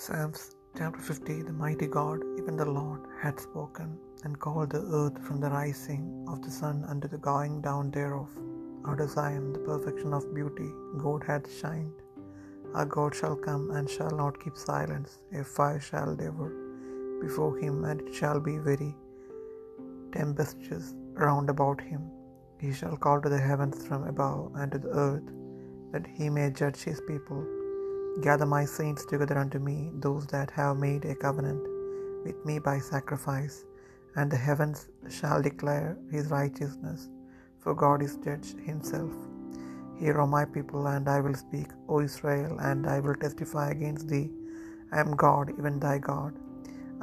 Psalms chapter 50 The mighty God, even the Lord, had spoken, and called the earth from the rising of the sun unto the going down thereof. Out of Zion, the perfection of beauty, God hath shined. Our God shall come and shall not keep silence, a fire shall devour before him, and it shall be very tempestuous round about him. He shall call to the heavens from above, and to the earth, that he may judge his people. Gather my saints together unto me, those that have made a covenant with me by sacrifice, and the heavens shall declare his righteousness, for God is judge himself. Hear, O my people, and I will speak, O Israel, and I will testify against thee. I am God, even thy God.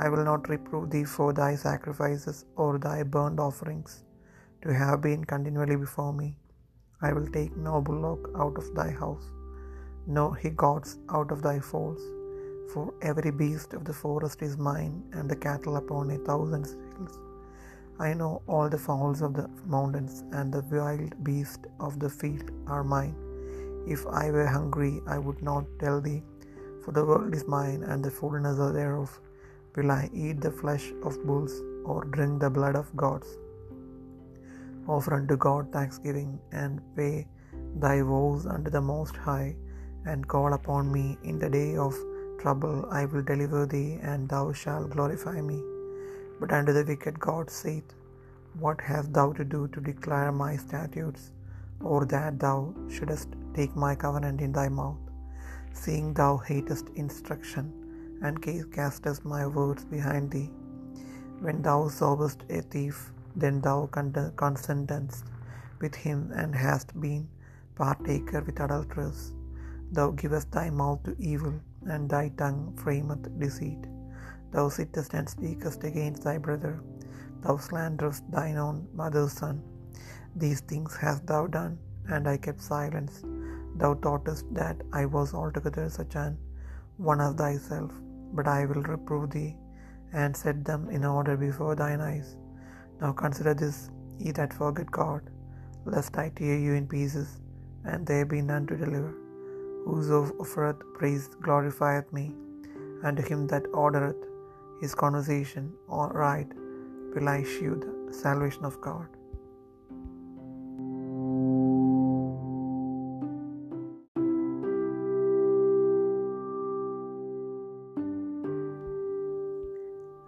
I will not reprove thee for thy sacrifices or thy burnt offerings, to have been continually before me. I will take no bullock out of thy house, nor he gods out of thy folds. For every beast of the forest is mine, and the cattle upon a thousand hills. I know all the fowls of the mountains, and the wild beasts of the field are mine. If I were hungry, I would not tell thee, for the world is mine, and the fullness thereof. Will I eat the flesh of bulls, or drink the blood of gods? Offer unto God thanksgiving, and pay thy vows unto the Most High, and call upon me in the day of trouble. I will deliver thee, and thou shalt glorify me. But unto the wicked God saith, What hast thou to do to declare my statutes, or that thou shouldest take my covenant in thy mouth, seeing thou hatest instruction, and castest my words behind thee? When thou sawest a thief, then thou consentest with him, and hast been partaker with adulterers. Thou givest thy mouth to evil, and thy tongue frameth deceit. Thou sittest and speakest against thy brother. Thou slanderest thine own mother's son. These things hast thou done, and I kept silence. Thou thoughtest that I was altogether such an one as thyself. But I will reprove thee, and set them in order before thine eyes. Now consider this, ye that forget God, lest I tear you in pieces, and there be none to deliver. Whoso offereth praise glorifieth me, and to him that ordereth his conversation right will I shew the salvation of God.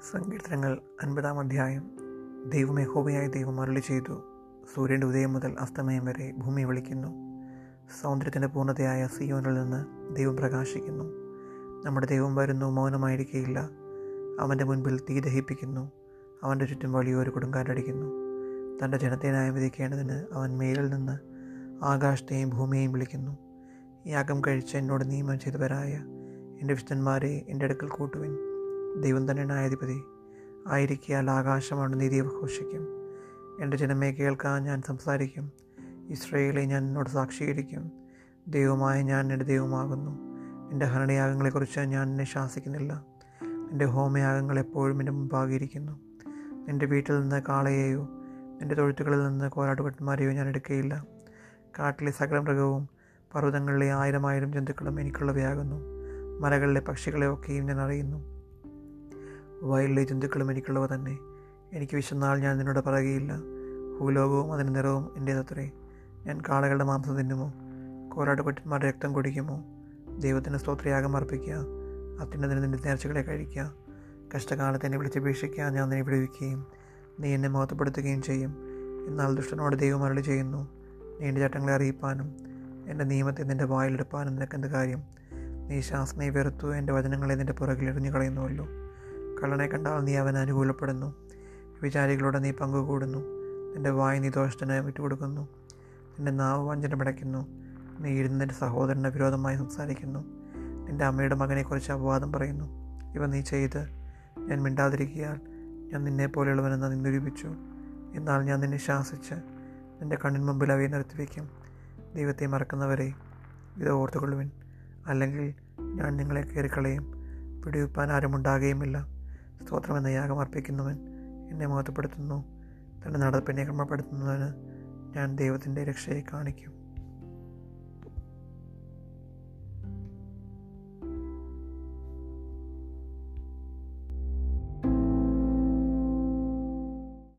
സങ്കീർത്തനങ്ങൾ അൻപതാം അധ്യായം ദൈവമേ യഹോവയായ ദൈവം അരളി ചെയ്തു സൂര്യന്റെ ഉദയം മുതൽ അസ്തമയം വരെ ഭൂമി വിളിക്കുന്നു സൗന്ദര്യത്തിന്റെ പൂർണതയായ സിയോനിൽ നിന്ന് ദൈവം പ്രകാശിക്കുന്നു. നമ്മുടെ ദൈവം വരുന്നു മൗനമായിരിക്കുകയില്ല അവന്റെ മുൻപിൽ തീ ദഹിപ്പിക്കുന്നു. അവന്റെ ചുറ്റും വലിയൊരു കൊടുങ്കാറ്റടിക്കുന്നു തന്റെ ജനത്തെ ന്യായം വിധിക്കേണ്ടതിന് അവൻ മേലിൽ നിന്ന് ആകാശത്തെയും ഭൂമിയെയും വിളിക്കുന്നു. യാഗം കഴിച്ച് എന്നോട് നിയമം ചെയ്തവരായ എന്റെ വിശുദ്ധന്മാരെ എന്റെ അടുക്കൽ കൂട്ടുവിൻ. ദൈവം തന്നെ ന്യായാധിപതി. ആയിരിക്കാൽ ആകാശമാണ് നീതി ഘോഷിക്കും. എന്റെ ജനമേ കേൾക്കാൻ ഞാൻ സംസാരിക്കും. ഇസ്രയേലെ ഞാൻ എന്നോട് സാക്ഷീകരിക്കും. ദൈവമായ ഞാൻ എന്റെ ദൈവമാകുന്നു. എന്റെ ഹരണയാഗങ്ങളെക്കുറിച്ച് ഞാൻ എന്നെ ശാസിക്കുന്നില്ല. എന്റെ ഹോമയാഗങ്ങൾ എപ്പോഴും എന്റെ മുമ്പാകിയിരിക്കുന്നു നിന്റെ വീട്ടിൽ നിന്ന് കാളയെയോ നിന്റെ തൊഴുത്തുകളിൽ നിന്ന് കോലാട്ടുപട്ടന്മാരെയോ ഞാൻ എടുക്കുകയില്ല കാട്ടിലെ സകല മൃഗവും പർവതങ്ങളിലെ ആയിരം ആയിരം ജന്തുക്കളും എനിക്കുള്ളവയാകുന്നു. മലകളിലെ പക്ഷികളെയൊക്കെയും ഞാൻ അറിയുന്നു. വയലിലെ ജന്തുക്കളും എനിക്കുള്ളവ തന്നെ. എനിക്ക് വിശന്നാൽ ഞാൻ നിന്നോട് പറയുകയില്ല. ഭൂലോകവും അതിന്റെ നിറവും എന്റേതത്രേ. ഞാൻ കാളകളുടെ മാംസം തിന്നുമോ? കോലാട്ടുകൊറ്റന്മാരുടെ രക്തം കുടിക്കുമോ? ദൈവത്തിന് സ്തോത്രയാഗം അർപ്പിക്കുക അത്യുന്നതിന് നിന്റെ നേർച്ചകളെ കഴിക്കുക കഷ്ടകാലത്ത് എന്നെ വിളിച്ചപേക്ഷിക്കുക ഞാൻ നിന്നെ വിടുവിക്കുകയും നീ എന്നെ മഹത്വപ്പെടുത്തുകയും ചെയ്യും. എന്നാൽ ദുഷ്ടനോട് ദൈവം അരളി ചെയ്യുന്നു നീ എന്റെ ചട്ടങ്ങളെ അറിയിപ്പാനും എന്റെ നിയമത്തെ നിന്റെ വായിലെടുപ്പാനും നിനക്കെന്ത് കാര്യം? നീ ശാസ്ത്രയെ വെറുത്തു എന്റെ വചനങ്ങളെ നിന്റെ പുറകിൽ എറിഞ്ഞു കളയുന്നുവല്ലോ. കള്ളനെ കണ്ടാൽ നീ അവൻ അനുകൂലപ്പെടുന്നു. വിചാരികളോട് നീ പങ്കുകൂടുന്നു. നിന്റെ വായ നീ ദോഷത്തിന് വിട്ടുകൊടുക്കുന്നു. നിന്റെ നാവ് വഞ്ചന പിടയ്ക്കുന്നു. നീ ഇരുന്ന് സഹോദരനെ വിരോധമായി സംസാരിക്കുന്നു. നിന്റെ അമ്മയുടെ മകനെക്കുറിച്ച് അപവാദം പറയുന്നു. ഇവ നീ ചെയ്ത് ഞാൻ മിണ്ടാതിരിക്കിയാൽ ഞാൻ നിന്നെ പോലെയുള്ളവനെന്ന് നീ എന്നാൽ ഞാൻ നിന്നെ ശാസിച്ച് നിന്റെ കണ്ണിന് മുമ്പിൽ അവയെ നിർത്തിവെക്കും ദൈവത്തെ മറക്കുന്നവരെ ഇത് ഓർത്തുകൊള്ളുവിൻ. അല്ലെങ്കിൽ ഞാൻ നിങ്ങളെ കയറിക്കളയും. പിടിവെപ്പാൻ ആരുമുണ്ടാകുകയുമില്ല സ്തോത്രമെന്ന യാഗം അർപ്പിക്കുന്നവൻ. എന്നെ മഹത്വപ്പെടുത്തുന്നു. തന്റെ നടപ്പിനെ ക്രമപ്പെടുത്തുന്നതിന് ഞാൻ ദൈവത്തിന്റെ രക്ഷയെ കാണിക്കും.